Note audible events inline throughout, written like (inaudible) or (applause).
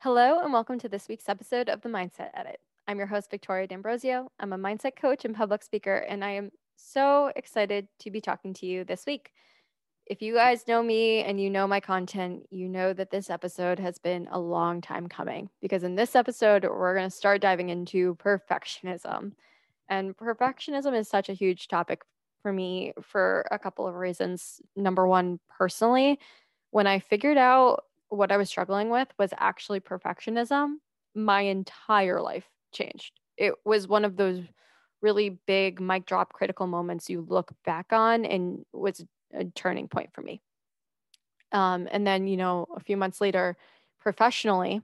Hello, and welcome to this week's episode of the Mindset Edit. I'm your host, Victoria D'Ambrozio. I'm a mindset coach and public speaker, and I am so excited to be talking to you this week. If you guys know me and you know my content, you know that this episode has been a long time coming because in this episode, we're going to start diving into perfectionism. And perfectionism is such a huge topic for me for a couple of reasons. Number one, personally, when I figured out what I was struggling with was actually perfectionism, my entire life changed. It was one of those really big mic drop critical moments you look back on and was a turning point for me. Um, and then, you know, a few months later, professionally,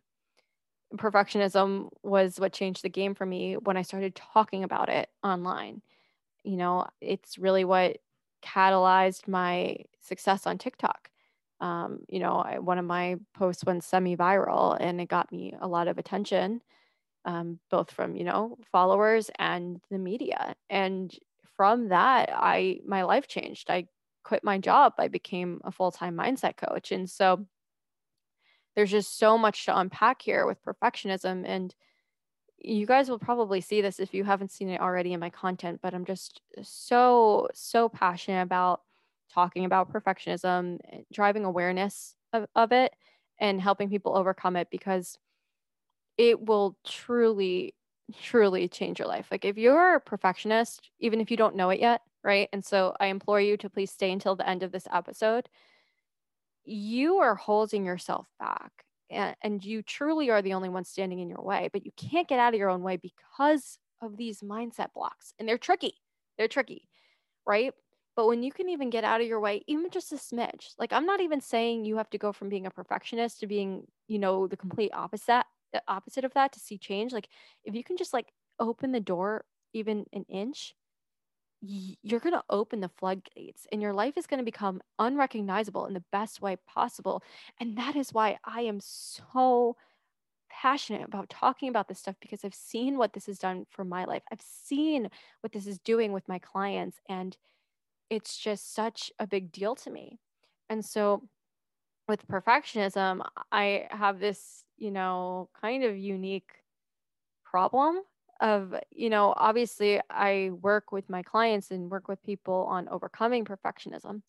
perfectionism was what changed the game for me when I started talking about it online. You know, it's really what catalyzed my success on TikTok um, you know, I, one of my posts went semi-viral and it got me a lot of attention, um, both from you know followers and the media. And from that, I my life changed. I quit my job. I became a full-time mindset coach, and so there's just so much to unpack here with perfectionism and you guys will probably see this if you haven't seen it already in my content but i'm just so so passionate about talking about perfectionism, eh, driving awareness of, of it, and helping people overcome it because it will truly, truly change your life. Like if you're a perfectionist, even if you don't know it yet, right? And so I implore you to please stay until the end of this episode. You are holding yourself back and, and you truly are the only one standing in your way, but you can't get out of your own way because of these mindset blocks. And they're tricky. They're tricky, right? But when you can even get out of your way, even just a smidge, like I'm not even saying you have to go from being a perfectionist to being, you know, the complete opposite opposite of that to see change. Like if you can just like open the door even an inch, you're going to open the floodgates and your life is going to become unrecognizable in the best way possible. And that is why I am so passionate about talking about this stuff because I've seen what this has done for my life. I've seen what this is doing with my clients and it's just such a big deal to me. And so with perfectionism, I have this, you know, kind of unique problem of, you know, obviously I work with my clients and work with people on overcoming perfectionism.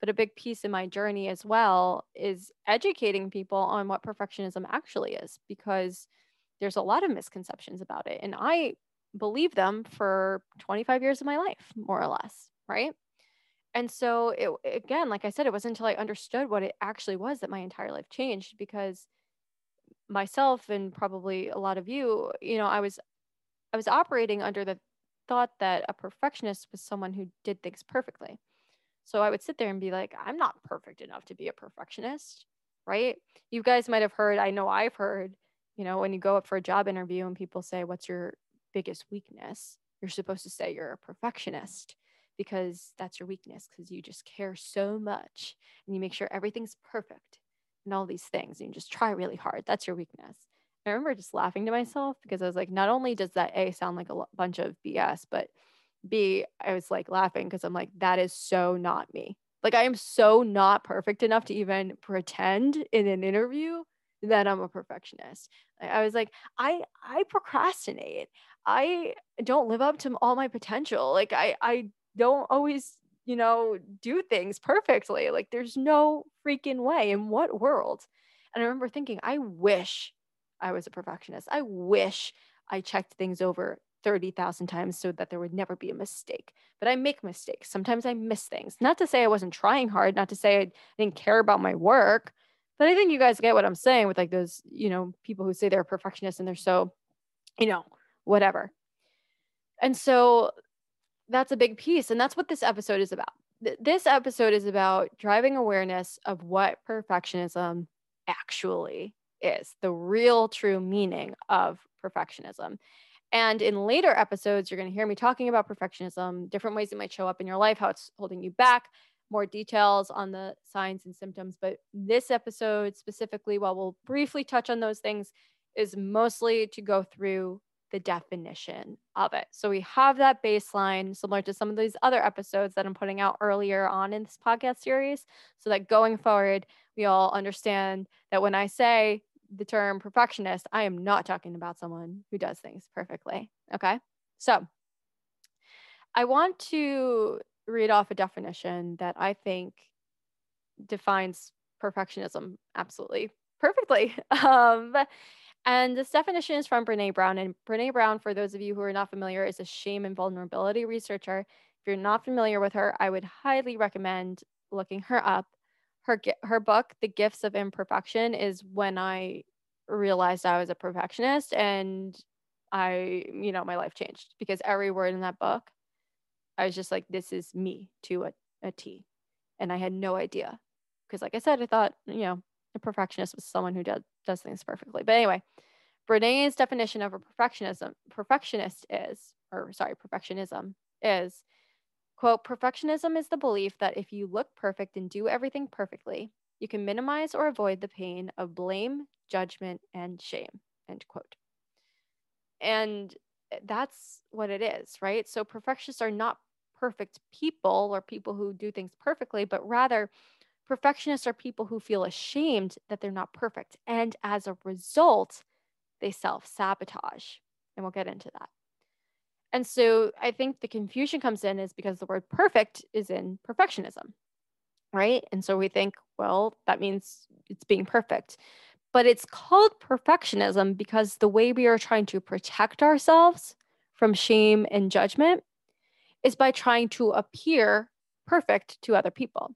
But a big piece in my journey as well is educating people on what perfectionism actually is because there's a lot of misconceptions about it. And I believe them for 25 years of my life, more or less, right? And so it again like i said it wasn't until i understood what it actually was that my entire life changed because myself and probably a lot of you you know i was i was operating under the thought that a perfectionist was someone who did things perfectly. So i would sit there and be like i'm not perfect enough to be a perfectionist right? You guys might have heard i know i've heard you know when you go up for a job interview and people say what's your biggest weakness? You're supposed to say you're a perfectionist because that's your weakness because you just care so much and you make sure everything's perfect and all these things and you just try really hard. That's your weakness. I remember just laughing to myself because I was like, not only does that A sound like a bunch of BS, but B, I was like laughing because I'm like, that is so not me. Like, I am so not perfect enough to even pretend in an interview that I'm a perfectionist. I was like, I I procrastinate. I don't live up to all my potential. Like I I don't always, you know, do things perfectly. Like there's no freaking way in what world? And I remember thinking, I wish I was a perfectionist. I wish I checked things over 30,000 times so that there would never be a mistake. But I make mistakes. Sometimes I miss things. Not to say I wasn't trying hard, not to say I didn't care about my work, but I think you guys get what I'm saying with like those, you know, people who say they're perfectionists and they're so, you know, whatever. And so that's a big piece. And that's what this episode is about. This episode is about driving awareness of what perfectionism actually is, the real true meaning of perfectionism. And in later episodes, you're going to hear me talking about perfectionism, different ways it might show up in your life, how it's holding you back, more details on the signs and symptoms. But this episode specifically, while we'll briefly touch on those things, is mostly to go through the definition of it. So we have that baseline similar to some of these other episodes that I'm putting out earlier on in this podcast series so that going forward we all understand that when I say the term perfectionist, I am not talking about someone who does things perfectly. Okay. So I want to read off a definition that I think defines perfectionism absolutely perfectly. (laughs) Um, and this definition is from Brene Brown. And Brene Brown, for those of you who are not familiar, is a shame and vulnerability researcher. If you're not familiar with her, I would highly recommend looking her up. Her her book, The Gifts of Imperfection, is when I realized I was a perfectionist and I, you know, my life changed because every word in that book, I was just like, this is me to a, a T. And I had no idea. Because like I said, I thought, you know, a perfectionist was someone who does does things perfectly. But anyway, Brene's definition of a perfectionism perfectionist is, or sorry, perfectionism is, quote, perfectionism is the belief that if you look perfect and do everything perfectly, you can minimize or avoid the pain of blame, judgment, and shame, end quote. And that's what it is, right? So perfectionists are not perfect people or people who do things perfectly, but rather Perfectionists are people who feel ashamed that they're not perfect. And as a result, they self sabotage. And we'll get into that. And so I think the confusion comes in is because the word perfect is in perfectionism, right? And so we think, well, that means it's being perfect. But it's called perfectionism because the way we are trying to protect ourselves from shame and judgment is by trying to appear perfect to other people.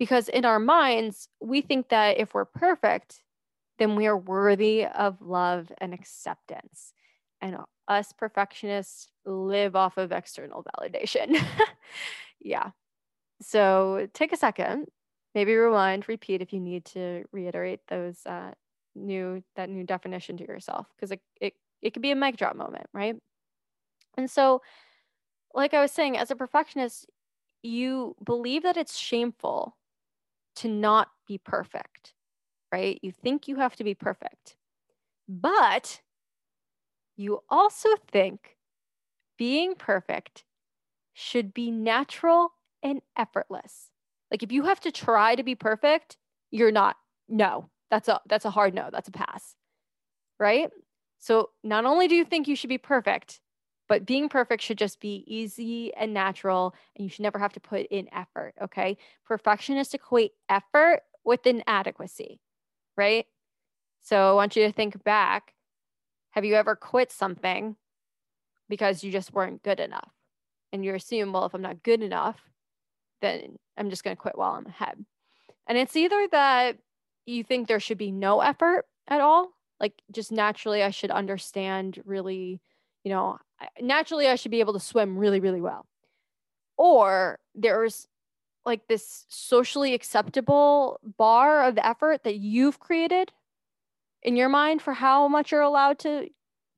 Because in our minds, we think that if we're perfect, then we are worthy of love and acceptance. And us perfectionists live off of external validation. (laughs) yeah. So take a second, maybe rewind, repeat if you need to reiterate those uh, new that new definition to yourself because it, it it could be a mic drop moment, right? And so, like I was saying, as a perfectionist, you believe that it's shameful to not be perfect, right? You think you have to be perfect, but you also think being perfect should be natural and effortless. Like if you have to try to be perfect, you're not. No, that's a that's a hard no. That's a pass. Right? So not only do you think you should be perfect, but being perfect should just be easy and natural, and you should never have to put in effort. Okay. Perfectionists equate effort with inadequacy, right? So I want you to think back. Have you ever quit something because you just weren't good enough? And you assume, well, if I'm not good enough, then I'm just going to quit while I'm ahead. And it's either that you think there should be no effort at all, like just naturally, I should understand really, you know, naturally I should be able to swim really, really well. Or there's like this socially acceptable bar of effort that you've created in your mind for how much you're allowed to,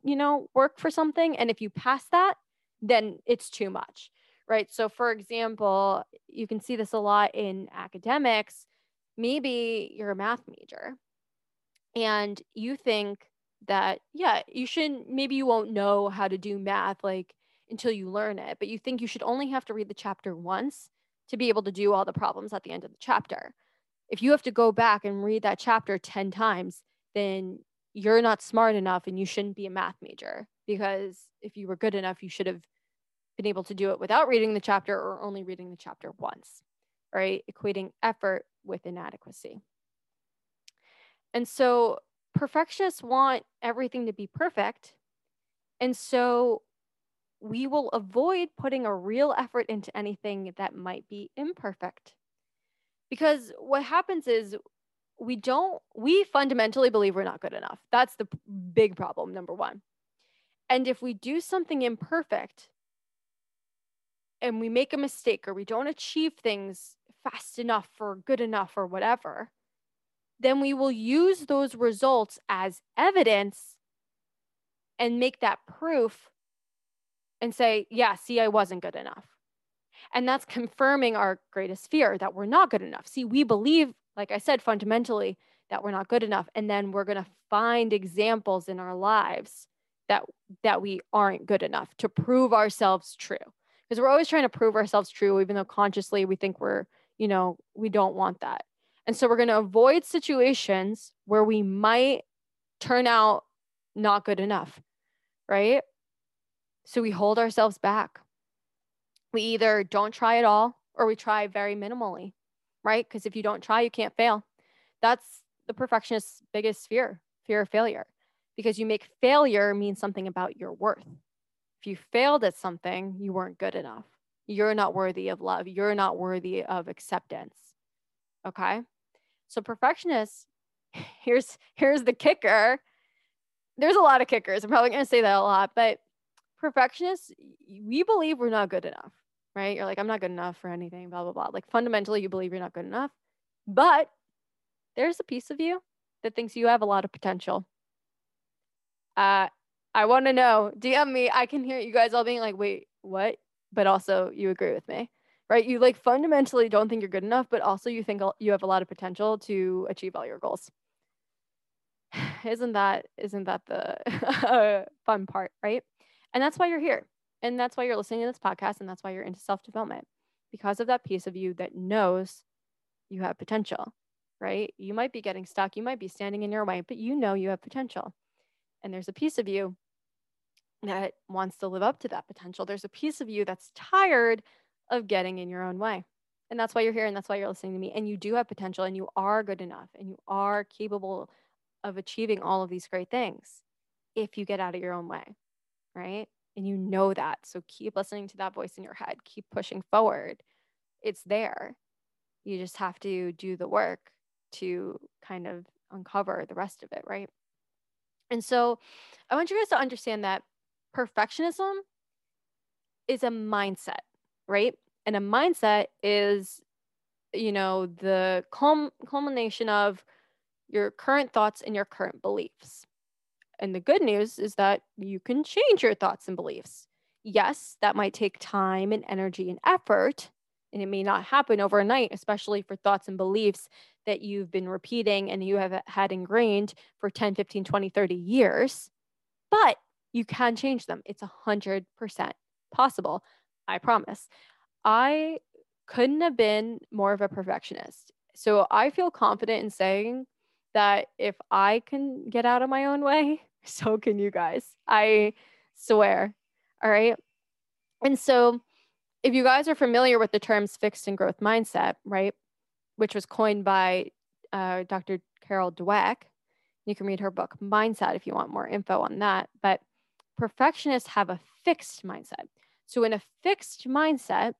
you know, work for something. And if you pass that, then it's too much, right? So, for example, you can see this a lot in academics. Maybe you're a math major and you think that yeah you shouldn't maybe you won't know how to do math like until you learn it but you think you should only have to read the chapter once to be able to do all the problems at the end of the chapter. If you have to go back and read that chapter 10 times then you're not smart enough and you shouldn't be a math major because if you were good enough you should have been able to do it without reading the chapter or only reading the chapter once right? Equating effort with inadequacy. And so perfectionists want everything to be perfect. And so we will avoid putting a real effort into anything that might be imperfect. Because what happens is we don't, we fundamentally believe we're not good enough. That's the big problem, number one. And if we do something imperfect and we make a mistake or we don't achieve things fast enough or good enough or whatever, then we will use those results as evidence and make that proof and say, yeah, see, I wasn't good enough. And that's confirming our greatest fear that we're not good enough. See, we believe, like I said, fundamentally, that we're not good enough. And then we're going to find examples in our lives that that we aren't good enough to prove ourselves true. Because we're always trying to prove ourselves true, even though consciously we think we're, you know, we don't want that. And so we're going to avoid situations where we might turn out not good enough, right? So we hold ourselves back. We either don't try at all or we try very minimally, right? Because if you don't try, you can't fail. That's the perfectionist's biggest fear fear of failure, because you make failure mean something about your worth. If you failed at something, you weren't good enough. You're not worthy of love. You're not worthy of acceptance. Okay. So perfectionists, (laughs) here's here's the kicker. There's a lot of kickers. I'm probably going to say that a lot, but perfectionists, we believe we're not good enough, right? You're like, I'm not good enough for anything, blah, blah, blah. Like fundamentally, you believe you're not good enough. But there's a piece of you that thinks you have a lot of potential. Uh, I want to know. DM me. I can hear you guys all being like, wait, what? But also, you agree with me, right? You like fundamentally don't think you're good enough, but also you think you have a lot of potential to achieve all your goals. (sighs) isn't that isn't that the (laughs) fun part, right? And that's why you're here, and that's why you're listening to this podcast, and that's why you're into self development because of that piece of you that knows you have potential, right? You might be getting stuck, you might be standing in your way, but you know you have potential. And there's a piece of you that wants to live up to that potential. There's a piece of you that's tired of getting in your own way. And that's why you're here and that's why you're listening to me. And you do have potential and you are good enough and you are capable of achieving all of these great things if you get out of your own way, right? And you know that. So keep listening to that voice in your head, keep pushing forward. It's there. You just have to do the work to kind of uncover the rest of it, right? And so I want you guys to understand that perfectionism is a mindset, right? And a mindset is, you know, the culmination of your current thoughts and your current beliefs. And the good news is that you can change your thoughts and beliefs. Yes, that might take time and energy and effort, and it may not happen overnight, especially for thoughts and beliefs that you've been repeating and you have had ingrained for 10, 15, 20, 30 years. But you can change them. It's 100% possible. I promise. I couldn't have been more of a perfectionist. So I feel confident in saying that if I can get out of my own way, (laughs) so can you guys. I swear. All right. And so if you guys are familiar with the terms fixed and growth mindset, right, which was coined by uh, Dr. Carol Dweck, you can read her book Mindset if you want more info on that. But perfectionists have a fixed mindset. So, in a fixed mindset,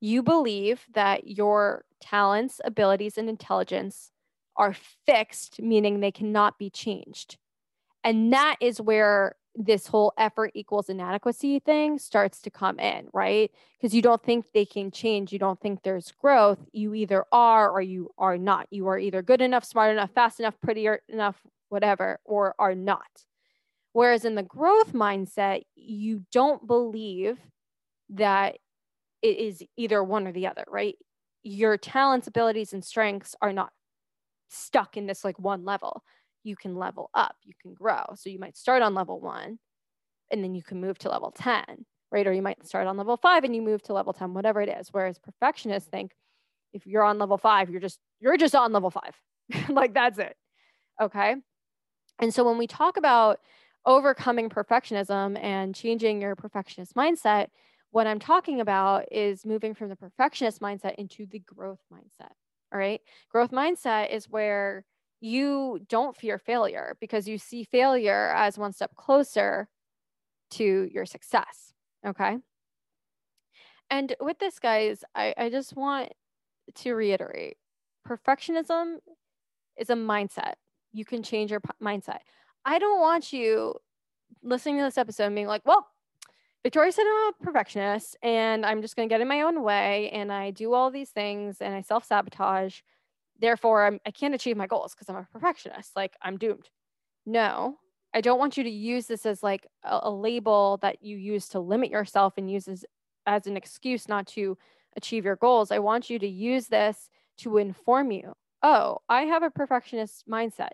you believe that your talents, abilities, and intelligence are fixed, meaning they cannot be changed. And that is where this whole effort equals inadequacy thing starts to come in, right? Because you don't think they can change. You don't think there's growth. You either are or you are not. You are either good enough, smart enough, fast enough, pretty enough, whatever, or are not. Whereas in the growth mindset, you don't believe that it is either one or the other, right? Your talents, abilities, and strengths are not stuck in this like one level. You can level up, you can grow. So you might start on level one and then you can move to level 10, right? Or you might start on level five and you move to level 10, whatever it is. Whereas perfectionists think if you're on level five, you're just, you're just on level five. (laughs) like that's it. Okay. And so when we talk about overcoming perfectionism and changing your perfectionist mindset, what I'm talking about is moving from the perfectionist mindset into the growth mindset. All right. Growth mindset is where you don't fear failure because you see failure as one step closer to your success. Okay. And with this, guys, I, I just want to reiterate perfectionism is a mindset. You can change your p- mindset. I don't want you listening to this episode and being like, well, Victoria said I'm a perfectionist and I'm just going to get in my own way and I do all these things and I self sabotage. Therefore, I'm, I can't achieve my goals because I'm a perfectionist. Like, I'm doomed. No, I don't want you to use this as like a, a label that you use to limit yourself and use as, as an excuse not to achieve your goals. I want you to use this to inform you. Oh, I have a perfectionist mindset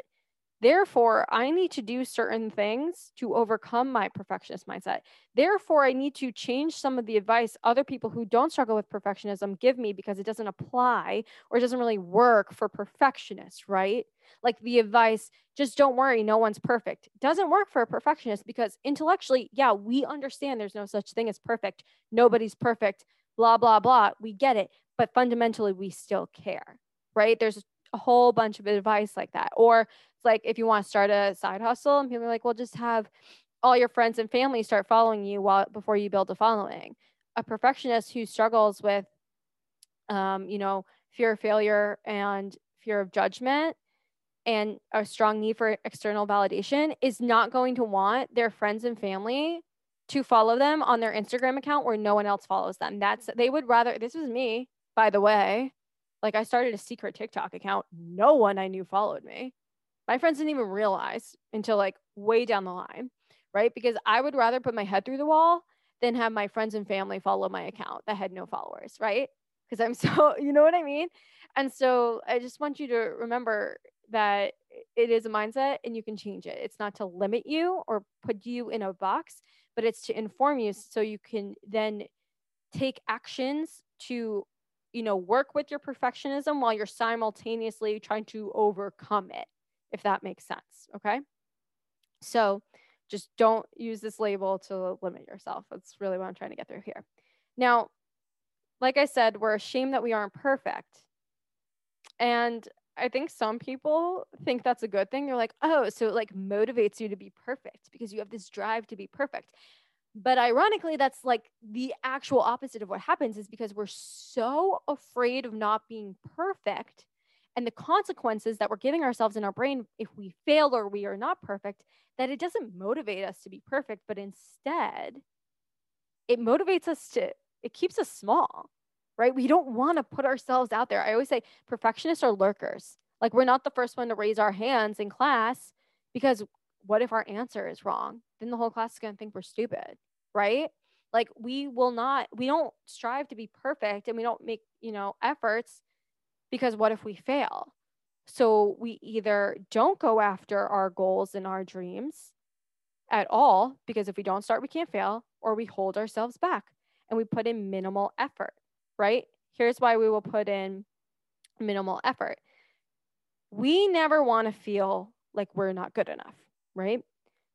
Therefore, I need to do certain things to overcome my perfectionist mindset. Therefore, I need to change some of the advice other people who don't struggle with perfectionism give me because it doesn't apply or it doesn't really work for perfectionists, right? Like the advice, just don't worry, no one's perfect, doesn't work for a perfectionist because intellectually, yeah, we understand there's no such thing as perfect. Nobody's perfect, blah, blah, blah. We get it. But fundamentally, we still care, right? There's a whole bunch of advice like that. Or like if you want to start a side hustle and people are like, well, just have all your friends and family start following you while before you build a following. A perfectionist who struggles with um, you know, fear of failure and fear of judgment and a strong need for external validation is not going to want their friends and family to follow them on their Instagram account where no one else follows them. That's they would rather this was me, by the way. Like I started a secret TikTok account. No one I knew followed me my friends didn't even realize until like way down the line, right? Because I would rather put my head through the wall than have my friends and family follow my account that had no followers, right? Because I'm (laughs) so, you know what I mean? And so I just want you to remember that it is a mindset and you can change it. It's not to limit you or put you in a box, but it's to inform you so you can then take actions to you know work with your perfectionism while you're simultaneously trying to overcome it if that makes sense. Okay. So just don't use this label to limit yourself. That's really what I'm trying to get through here. Now, like I said, we're ashamed that we aren't perfect. And I think some people think that's a good thing. They're like, oh, so it like motivates you to be perfect because you have this drive to be perfect. But ironically, that's like the actual opposite of what happens is because we're so afraid of not being perfect and the consequences that we're giving ourselves in our brain if we fail or we are not perfect that it doesn't motivate us to be perfect but instead it motivates us to it keeps us small right? We don't want to put ourselves out there. I always say perfectionists are lurkers. Like we're not the first one to raise our hands in class because what if our answer is wrong then the whole class is going to think we're stupid right like we will not we don't strive to be perfect and we don't make you know efforts because what if we fail? So we either don't go after our goals and our dreams at all, because if we don't start, we can't fail, or we hold ourselves back and we put in minimal effort, right? Here's why we will put in minimal effort. We never want to feel like we're not good enough, right?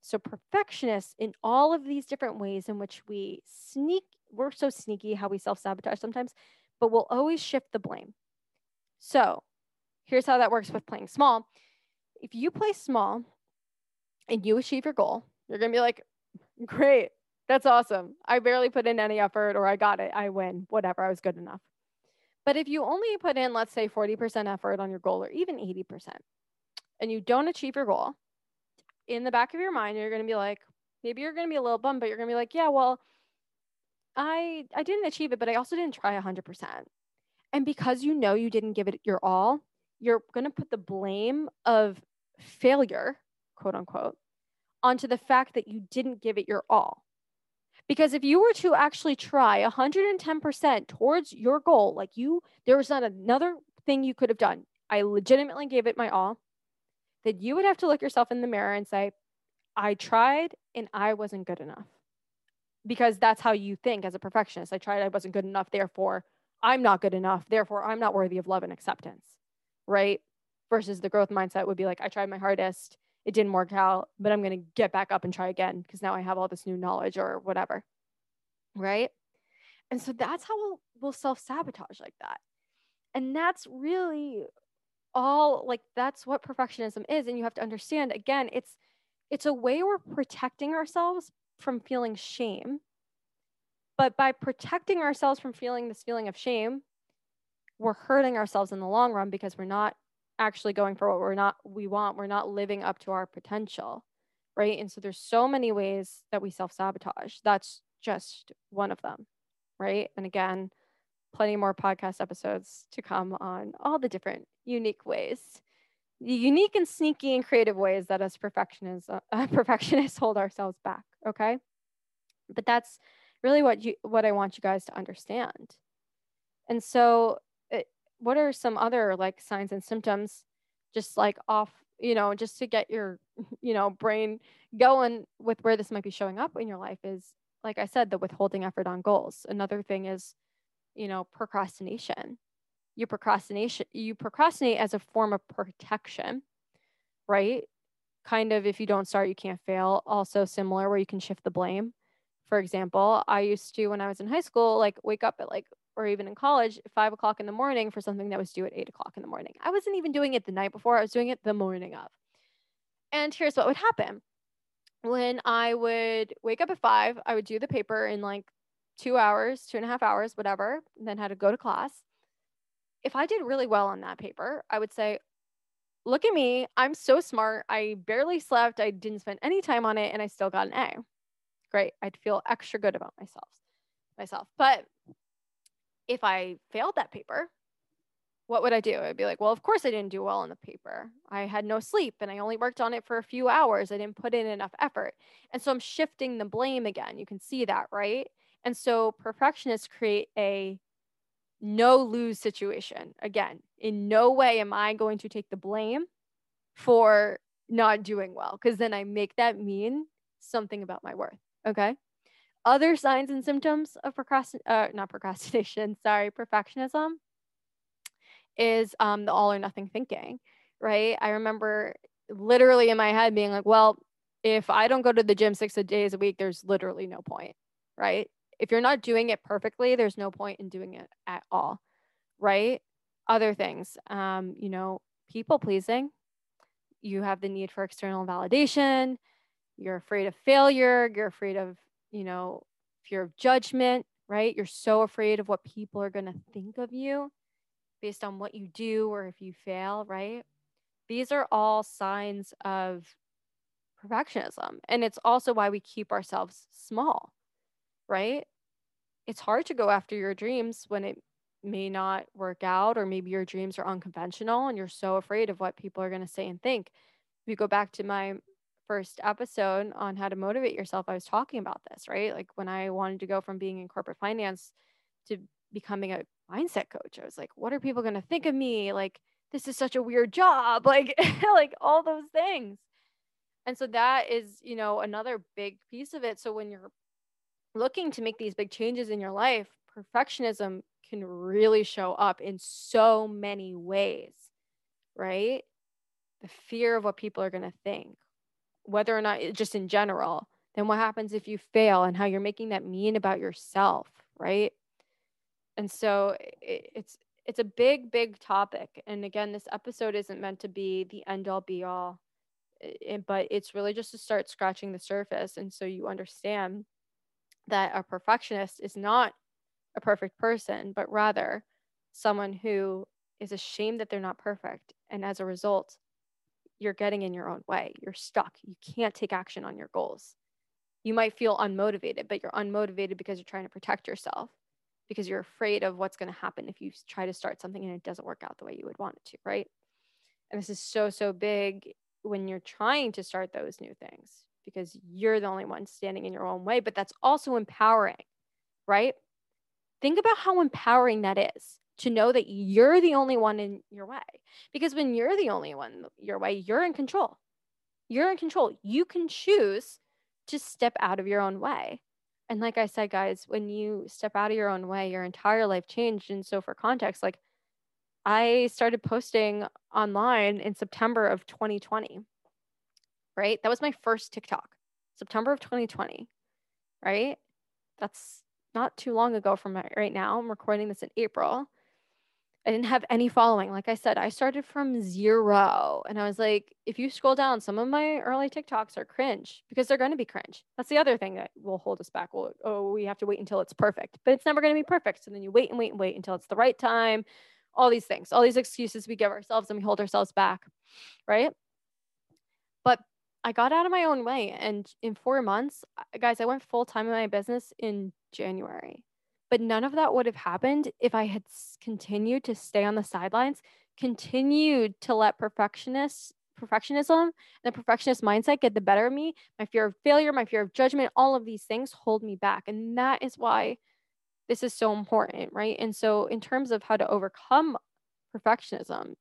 So, perfectionists in all of these different ways in which we sneak, we're so sneaky how we self sabotage sometimes, but we'll always shift the blame. So here's how that works with playing small. If you play small and you achieve your goal, you're to be like, great, that's awesome. I barely put in any effort or I got it. I win, whatever. I was good enough. But if you only put in, let's say, 40% effort on your goal or even 80%, and you don't achieve your goal, in the back of your mind, you're going to be like, maybe you're going to be a little bummed, but you're going to be like, yeah, well, I I didn't achieve it, but I also didn't try 100%. And because you know you didn't give it your all, you're going to put the blame of failure, quote unquote, onto the fact that you didn't give it your all. Because if you were to actually try 110% towards your goal, like you, there was not another thing you could have done. I legitimately gave it my all. That you would have to look yourself in the mirror and say, I tried and I wasn't good enough. Because that's how you think as a perfectionist. I tried, I wasn't good enough. Therefore, I'm not good enough. Therefore, I'm not worthy of love and acceptance. Right. Versus the growth mindset would be like, I tried my hardest. It didn't work out, but I'm going to get back up and try again because now I have all this new knowledge or whatever. Right. And so that's how we'll, we'll self sabotage like that. And that's really all like that's what perfectionism is. And you have to understand again, it's it's a way we're protecting ourselves from feeling shame but by protecting ourselves from feeling this feeling of shame, we're hurting ourselves in the long run because we're not actually going for what we're not we want. We're not living up to our potential. Right. And so there's so many ways that we self-sabotage. That's just one of them. Right. And again, plenty more podcast episodes to come on all the different unique ways the unique and sneaky and creative ways that us perfectionists uh, (laughs) perfectionists hold ourselves back okay but that's really what you what I want you guys to understand. And so it, what are some other like signs and symptoms just like off you know, just to get your, (laughs) you know, brain going with where this might be showing up in your life is, like I said, the withholding effort on goals. Another thing is, you know, procrastination. You procrastination, you procrastinate as a form of protection, right? Kind of if you don't start, you can't fail. Also similar where you can shift the blame. For example, I used to when I was in high school, like wake up at like or even in college, five o'clock in the morning for something that was due at eight o'clock in the morning. I wasn't even doing it the night before, I was doing it the morning of. And here's what would happen when I would wake up at five, I would do the paper in like two hours, two and a half hours, whatever, then had to go to class. If I did really well on that paper, I would say, Look at me. I'm so smart. I barely slept. I didn't spend any time on it and I still got an A. Great. I'd feel extra good about myself. Myself. But if I failed that paper, what would I do? I'd be like, well, of course I didn't do well on the paper. I had no sleep and I only worked on it for a few hours. I didn't put in enough effort. And so I'm shifting the blame again. You can see that, right? And so perfectionists create a no lose situation. Again, in no way am I going to take the blame for not doing well because then I make that mean something about my worth. Okay. Other signs and symptoms of procrastin uh, not procrastination, (laughs) sorry, perfectionism is um, the all or nothing thinking, right? I remember literally in my head being like, well, if I don't go to the gym six days a week, there's literally no point, right? If you're not doing it perfectly, there's no point in doing it at all, right? Other things, um, you know, people pleasing. You have the need for external validation. You're afraid of failure. You're afraid of you know, fear of judgment, right? You're so afraid of what people are going to think of you based on what you do or if you fail, right? These are all signs of perfectionism. And it's also why we keep ourselves small, right? It's hard to go after your dreams when it may not work out, or maybe your dreams are unconventional and you're so afraid of what people are going to say and think. If you go back to my first episode on how to motivate yourself, I was talking about this, right? Like when I wanted to go from being in corporate finance to becoming a mindset coach, I was like, what are people going to think of me? Like, this is such a weird job, (laughs) like, like all those things. And so that is, you know, another big piece of it. So when you're looking to make these big changes in your life, perfectionism can really show up in so many ways, right? The fear of what people are going to think, whether or not just in general, then what happens if you fail and how you're making that mean about yourself, right? And so it, it's it's a big big topic and again this episode isn't meant to be the end all be all but it's really just to start scratching the surface and so you understand that a perfectionist is not a perfect person but rather someone who is ashamed that they're not perfect and as a result you're getting in your own way. You're stuck. You can't take action on your goals. You might feel unmotivated, but you're unmotivated because you're trying to protect yourself because you're afraid of what's going to happen if you try to start something and it doesn't work out the way you would want it to, right? And this is so, so big when you're trying to start those new things because you're the only one standing in your own way, but that's also empowering, right? Think about how empowering that is to know that you're the only one in your way. Because when you're the only one your way, you're in control. You're in control. You can choose to step out of your own way. And like I said, guys, when you step out of your own way, your entire life changed. And so, for context, like I started posting online in September of 2020, right? That was my first TikTok, September of 2020, right? That's not too long ago from right now. I'm recording this in April. I didn't have any following. Like I said, I started from zero. And I was like, if you scroll down, some of my early TikToks are cringe because they're going to be cringe. That's the other thing that will hold us back. Well, oh, we have to wait until it's perfect, but it's never going to be perfect. So then you wait and wait and wait until it's the right time. All these things, all these excuses we give ourselves and we hold ourselves back. Right. But I got out of my own way. And in four months, guys, I went full time in my business in January. But none of that would have happened if I had continued to stay on the sidelines, continued to let perfectionists perfectionism and the perfectionist mindset get the better of me. My fear of failure, my fear of judgment, all of these things hold me back. And that is why this is so important, right? And so, in terms of how to overcome perfectionism,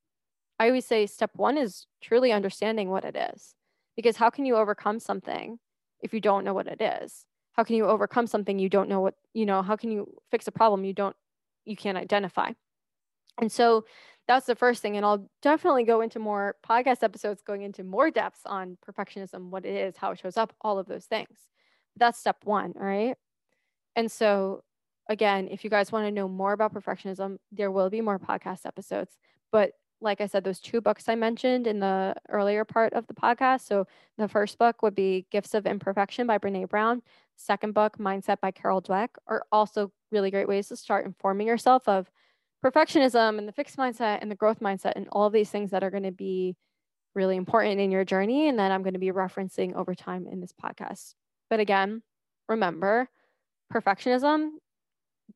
I always say step one is truly understanding what it is. Because how can you overcome something if you don't know what it is? How can you overcome something you don't know what, you know, how can you fix a problem you don't, you can't identify? And so that's the first thing. And I'll definitely go into more podcast episodes going into more depths on perfectionism, what it is, how it shows up, all of those things. That's step one. All right. And so, again, if you guys want to know more about perfectionism, there will be more podcast episodes. But like I said, those two books I mentioned in the earlier part of the podcast. So the first book would be Gifts of Imperfection by Brene Brown. Second book, Mindset by Carol Dweck, are also really great ways to start informing yourself of perfectionism and the fixed mindset and the growth mindset and all these things that are going to be really important in your journey and that I'm going to be referencing over time in this podcast. But again, remember, perfectionism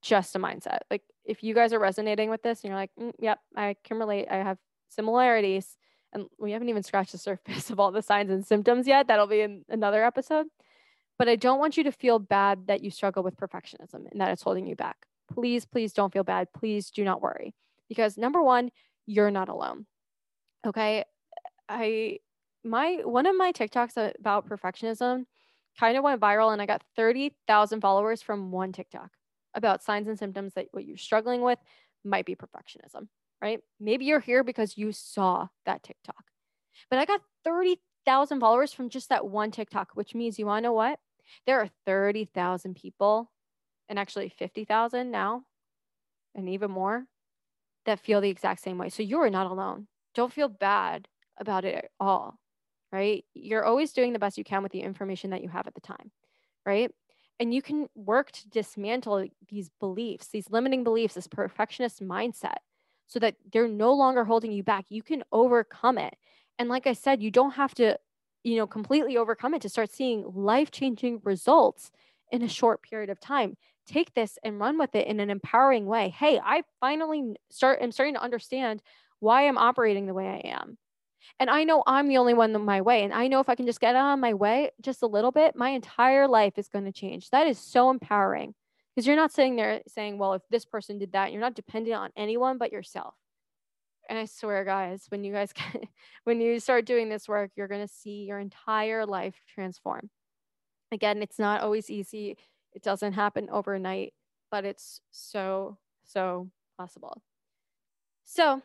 just a mindset. Like if you guys are resonating with this and you're like, mm, yep, I can relate. I have similarities. And we haven't even scratched the surface (laughs) of all the signs and symptoms yet. That'll be in another episode. But I don't want you to feel bad that you struggle with perfectionism and that it's holding you back. Please, please don't feel bad. Please do not worry. Because number one, you're not alone. Okay. I, my, one of my TikToks about perfectionism kind of went viral and I got 30,000 followers from one TikTok about signs and symptoms that what you're struggling with might be perfectionism, right? Maybe you're here because you saw that TikTok. But I got 30,000 followers from just that one TikTok, which means you want to know what? There are 30,000 people and actually 50,000 now and even more that feel the exact same way. So you are not alone. Don't feel bad about it at all, right? You're always doing the best you can with the information that you have at the time, right? And you can work to dismantle these beliefs, these limiting beliefs, this perfectionist mindset, so that they're no longer holding you back. You can overcome it. And like I said, you don't have to, you know, completely overcome it to start seeing life changing results in a short period of time. Take this and run with it in an empowering way. Hey, I finally start, I'm starting to understand why I'm operating the way I am. And I know I'm the only one in my way. And I know if I can just get on my way just a little bit, my entire life is going to change. That is so empowering because you're not sitting there saying, well, if this person did that, you're not dependent on anyone but yourself. And I swear, guys, when you guys, (laughs) get, when you start doing this work, you're going to see your entire life transform. Again, it's not always easy. It doesn't happen overnight, but it's so, so possible. So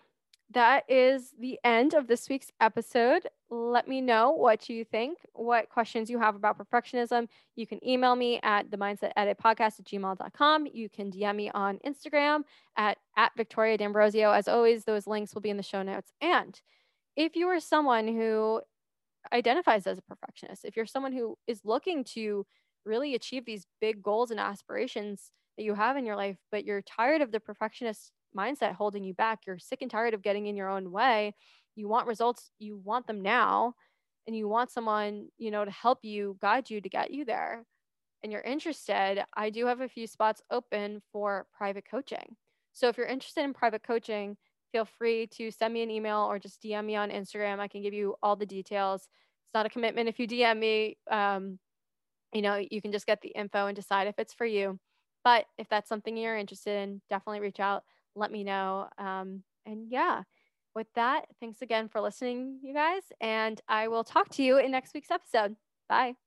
that is the end of this week's episode. Let me know what you think, what questions you have about perfectionism. You can email me at the mindset edit podcast at gmail.com. You can DM me on Instagram at, at Victoria D'Ambrozio. As always, those links will be in the show notes. And if you are someone who identifies as a perfectionist, if you're someone who is looking to really achieve these big goals and aspirations that you have in your life, but you're tired of the perfectionist mindset holding you back. You're sick and tired of getting in your own way. You want results, you want them now, and you want someone, you know, to help you, guide you to get you there. And you're interested, I do have a few spots open for private coaching. So if you're interested in private coaching, feel free to send me an email or just DM me on Instagram. I can give you all the details. It's not a commitment if you DM me. Um, you know, you can just get the info and decide if it's for you. But if that's something you're interested in, definitely reach out let me know. Um, and yeah, with that, thanks again for listening, you guys. And I will talk to you in next week's episode. Bye.